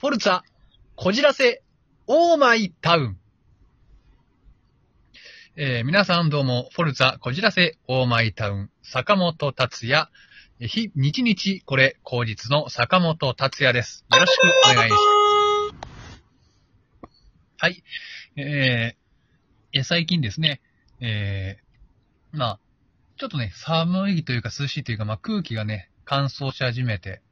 フォルツァ、こじらせ、オーマイタウン。えー皆さんどうも、フォルツァ、こじらせ、オーマイタウン、坂本達也、え日、日々これ、口実の坂本達也です。よろしくお願いします。はい。えー、最近ですね、えー、まあ、ちょっとね、寒いというか涼しいというか、まあ空気がね、乾燥し始めて、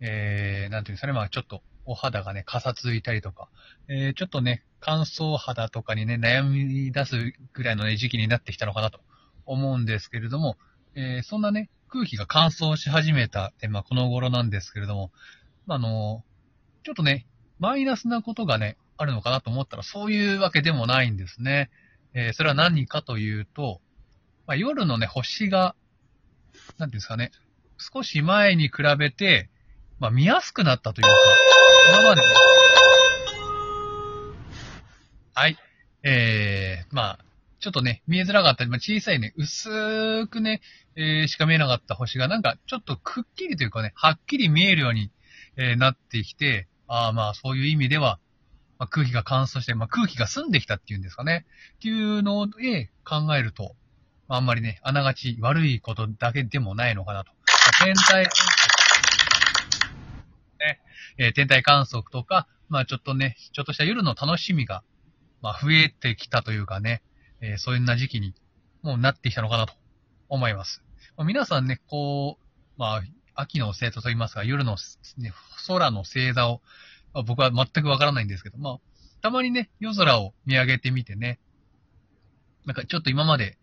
えー、なんていうんですかね、まあちょっとお肌がね、かさついたりとか、えー、ちょっとね、乾燥肌とかにね、悩み出すぐらいのね、時期になってきたのかなと思うんですけれども、えー、そんなね、空気が乾燥し始めた、えまあこの頃なんですけれども、まああのちょっとね、マイナスなことがね、あるのかなと思ったら、そういうわけでもないんですね。えー、それは何かというと、まあ、夜のね、星が、なんていうんですかね、少し前に比べて、まあ、見やすくなったというか、今まで、はい、えー、まあ、ちょっとね、見えづらかったり、まあ、小さいね、薄くね、えーしか見えなかった星が、なんか、ちょっとくっきりというかね、はっきり見えるように、えーなってきて、ああ、まあ、そういう意味では、まあ、空気が乾燥して、まあ、空気が澄んできたっていうんですかね。っていうので考えると、あ、んまりね、あながち悪いことだけでもないのかなと。ま天体、ね、えー天体観測とか、まあちょっとね、ちょっとした夜の楽しみが、まあ増えてきたというかね、えーそういうな時期にもうなってきたのかなと思います。まあ、皆さんね、こう、まあ、秋の星座と言いますか、夜の、ね、空の星座を、まあ僕は全くわからないんですけど、まあ、たまにね、夜空を見上げてみてね、なんかちょっと今まで、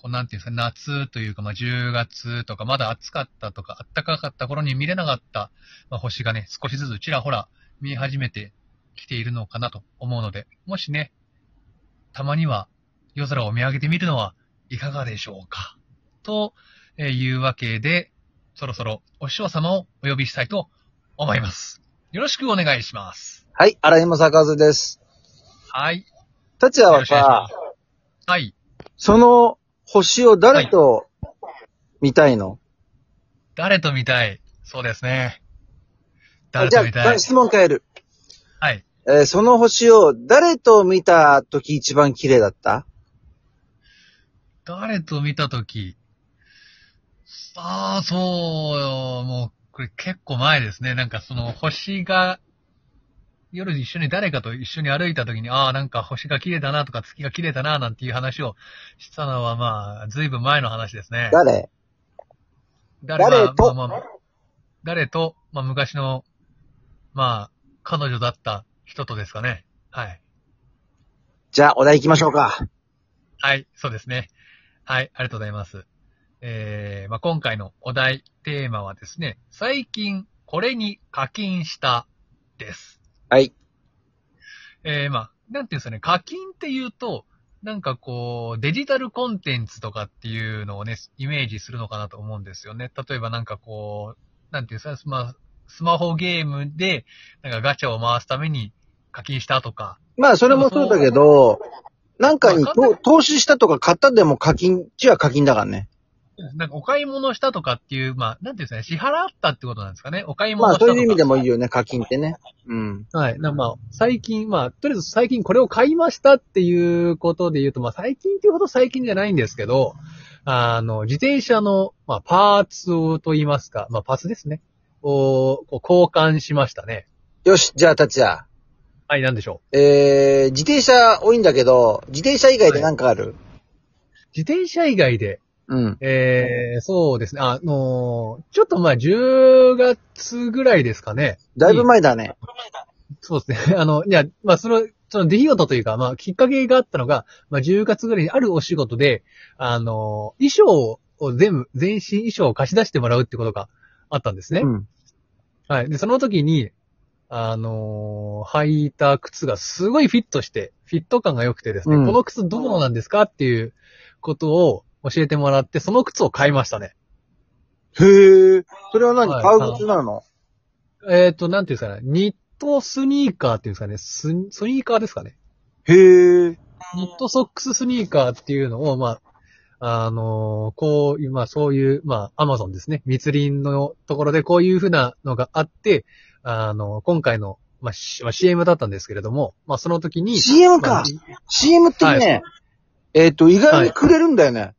こうなんていうんですか、夏というか、まあ10月とか、まだ暑かったとか、暖かかった頃に見れなかった、まあ、星がね、少しずつちらほら見え始めてきているのかなと思うので、もしね、たまには夜空を見上げてみるのはいかがでしょうか？とえーいうわけで、そろそろお師匠様をお呼びしたいと思います。よろしくお願いします。はい、荒山坂和です。はい。達也はさす、はい。その星を誰と見たいの、誰と見たい？そうですね。誰じゃあ、と見たい？質問変える。はい。えーその星を誰と見た時一番綺麗だった？誰と見たとき。ああ、そう、もう、これ結構前ですね。なんかその星が、夜一緒に誰かと一緒に歩いたときに、ああ、なんか星が綺麗だなとか月が綺麗だななんていう話をしたのはまあ、ずいぶん前の話ですね。誰？誰？誰と？まあまあ誰と、まあ昔の、まあ、彼女だった人とですかね。はい。じゃあ、お題行きましょうか。はい、そうですね。はい、ありがとうございます。えー、まあ、今回のお題、テーマはですね、最近これに課金したです。はい。えー、まあ、なんていうんですかね、課金っていうと、なんかこう、デジタルコンテンツとかっていうのをね、イメージするのかなと思うんですよね。例えばなんかこう、なんていうんですか、まあ、スマホゲームで、なんかガチャを回すために課金したとか、まあ、それもそうだけど、なんかに投資したとか買ったでも課金、ちは課金だからね。なんかお買い物したとかっていう、まあ、なんていうんですかね、支払ったってことなんですかね。お買いまあ、物したとか。そういう意味でもいいよね、課金ってね。うん。はい。なまあ、最近、まあ、とりあえず最近これを買いましたっていうことで言うと、まあ、最近っていうほど最近じゃないんですけど、あの、自転車の、まあ、パーツをと言いますか、まあ、パーツですね。を、こう交換しましたね。よし、じゃあ、達也。はい、なんでしょえー、自転車多いんだけど、自転車以外で何かある、う。自転車以外で、うん。えー、そうですね。あのちょっとまあ、10月ぐらいですかね。だいぶ前だね。そうですね。あの、いや、まあ、その、その出来事というか、まあ、きっかけがあったのが、まあ、10月ぐらいにあるお仕事で、あの、衣装を全部、全身衣装を貸し出してもらうってことがあったんですね。うん。はい。で、その時に、あの履いた靴がすごいフィットして、フィット感が良くてですね、うんこの靴どうなんですかっていうことを教えてもらって、その靴を買いましたね。へー。それは何、はい買う靴なの？えっ、と、なんていうんですかね、ニットスニーカーっていうんですかね、ススニーカーですかね。へー。ニットソックススニーカーっていうのを、まあ、あのーこういう、まあそういう、まあアマゾンですね。密林のところでこういうふうなのがあって、あの、今回のまあ、しまあ、CM だったんですけれども、まあ、その時に、CM まあか。CM ってね、えっと、意外にくれるんだよね。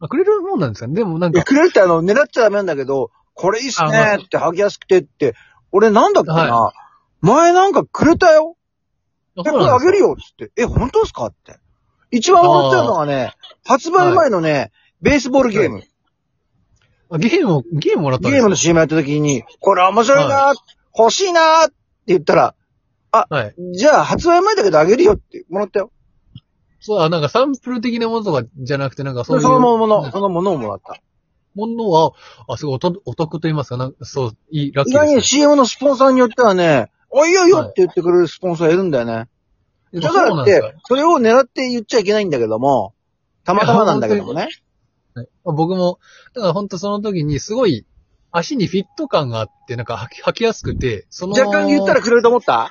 あくれるもんなんですかねでもなんか、くれるってあの、狙っちゃダメなんだけど、これいいっすねって、履きやすくてって、俺なんだっけな、前なんかくれたよ。あえ、これあげるよっつって。え、本当ですかって。一番笑ったのがね、発売前のね、ベースボールゲーム。あゲームを、ゲームもらったゲームの CM やった時に、これ面白いな、欲しいなって言ったら、はい。じゃあ発売前だけどあげるよってもらったよ。そう、あなんかサンプル的なものとかじゃなくて、なんかそういう。そのもの、うんそのものをもらった。ものは、あ、すごいおとお得と言いますか、なんかそう、いい、ラッキーです CM のスポンサーによってはね、おいよいよって言ってくれるスポンサーいるんだよね。ね。だからってそれを狙って言っちゃいけないんだけども、たまたまなんだけどもね。はい僕も、だから本当その時にすごい足にフィット感があって、なんか履き履きやすくて、その。若干言ったらくれると思った？い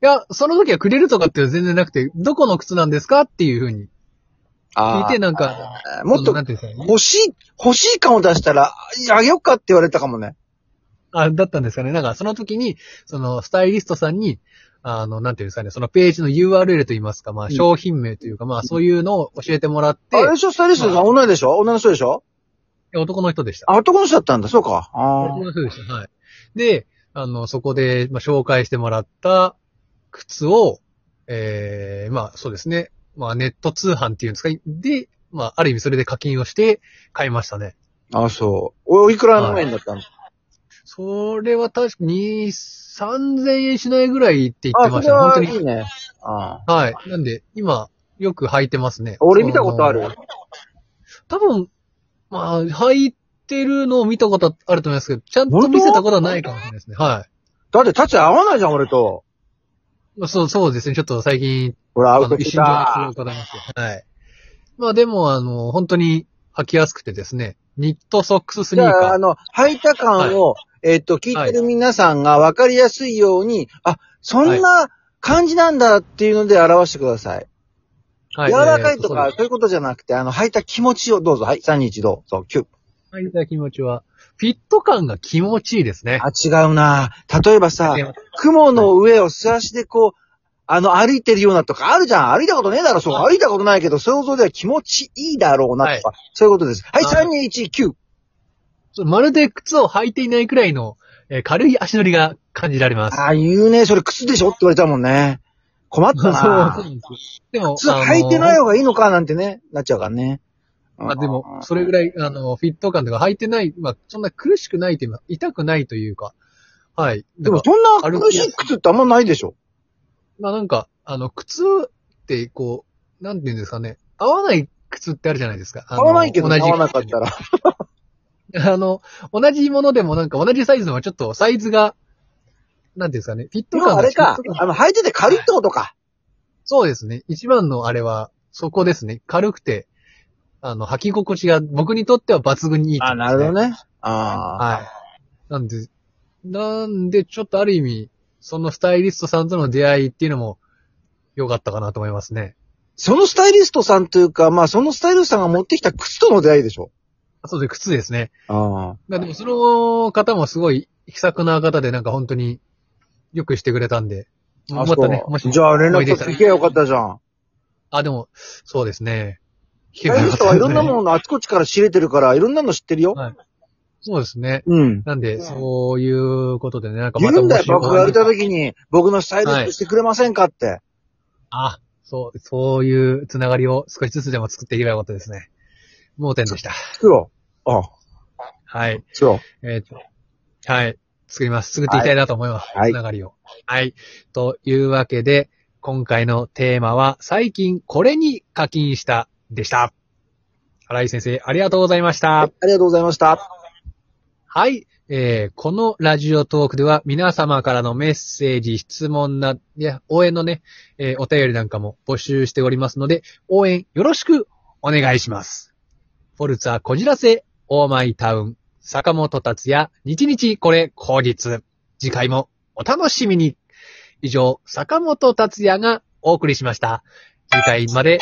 や、その時はくれるとかって全然なくて、どこの靴なんですかっていう風に聞あいて、なんか、あ、もっと。欲しい、欲しい感を出したら、あげよっかって言われたかもね。あ、だったんですかね。なんかその時に、そのスタイリストさんに、あの、なんていうんですかね、そのページの URL といいますか、まあうん商品名というか、まあそういうのを教えてもらってあ、れでしょスタイリストさん女でしょ？女の人でしょ？男の人でした。あ、男の人だったんだ。そうか。あ男の人でした。はい。で、あの、そこで、まあ、紹介してもらった靴を、ええまあそうですね。まあネット通販っていうんですか？で、まあある意味それで課金をして買いましたね。あ。あ、そう。おいくらの円だったの？それは確かに、3000円しないぐらいって言ってあ、それましたね。本当に。はいいね。あはい。なんで、今、よく履いてますね。俺見たことある？多分、まあ、履いてるのを見たことあると思いますけど、ちゃんと見せたことはないかもしれないですね。はだって立ち合わないじゃん、俺と。い。そう、そうですね。ちょっと最近、俺、アあの、ウトし一瞬で話をた。伺いますよ。はい。まあでも、あの、本当に履きやすくてですね、ニットソックススニーじゃあ、あカー。の、履いた感を、えっと、聞いてる皆さんが分かりやすいように、あ、そんな感じなんだっていうので表してください。は柔らかいとか、えーそういうことじゃなくて、あの、履いた気持ちをどうぞ。はい、3、2、1、どうぞ。9。履いた気持ちは、フィット感が気持ちいいですね。あ、違うな例えばさ雲の上を素足でこう、あの、歩いてるようなとかあるじゃん。歩いたことねえだろ、そう。歩いたことないけど、想像では気持ちいいだろうなとか、そういうことです。はい、はい3、2、1、9。そうまるで靴を履いていないくらいの、えー軽い足取りが感じられます。ああ、言うね。それ靴でしょって言われたもんね。困ったそう そうなな。んですでも、靴履いてない方がいいのかなんてね、なっちゃうからね。まあでも、それぐらい、あの、フィット感とか履いてない、まあ、そんな苦しくないというか、痛くないというか、はい。でもそんな苦しい靴ってあんまないでしょ？まあなんか、あの、靴って、こう、なんていうんですかね、合わない靴ってあるじゃないですか。合わないけど、同じ合わなかったら。あの、同じものでもなんか同じサイズのはちょっとサイズが、なんていうんですかね、フィット感があれかあの、履いてて軽いってことか。そうですね。一番のあれは、そこですね。軽くて、あの、履き心地が僕にとっては抜群にいい、あ、なるほど。ね。ああ。はい。なんで、なんで、ちょっとある意味、そのスタイリストさんとの出会いっていうのも良かったかなと思いますね。そのスタイリストさんというか、まあ、そのスタイリストさんが持ってきた靴との出会いでしょ。そうで、靴ですね。あまあでもその方もすごい気さくな方でなんか本当によくしてくれたんで。あ。またね、もし。じゃあ連絡先聞けばよかったじゃん。あ、でも、そうですね。スタイリストはいろんなもの。のあちこちから仕入れてるから、いろんなの知ってるよ。はいそうですね。うん。なんで、そういうことでね、なんかまた言うんだよ、僕がやりた時に、僕のスタイリストしてくれませんかって。あ、そう、そういうつながりを少しずつでも作っていけばよかったですね。盲点でした。作ろう。あはい。作ろえっ、と、はい。作ります。作っていきたいなと思います。はいつながりを。はい。というわけで、今回のテーマは、最近これに課金したでした。新井先生、ありがとうございましう。た。はい、ありがとうございました。はい。えー、このラジオトークでは皆様からのメッセージ、質問な、いや、応援のね、えーお便りなんかも募集しておりますので、応援よろしくお願いします。フォルツァこじらせ、オーマイタウン、坂本達也、日々これ口実。次回もお楽しみに。以上、坂本達也がお送りしました。次回まで、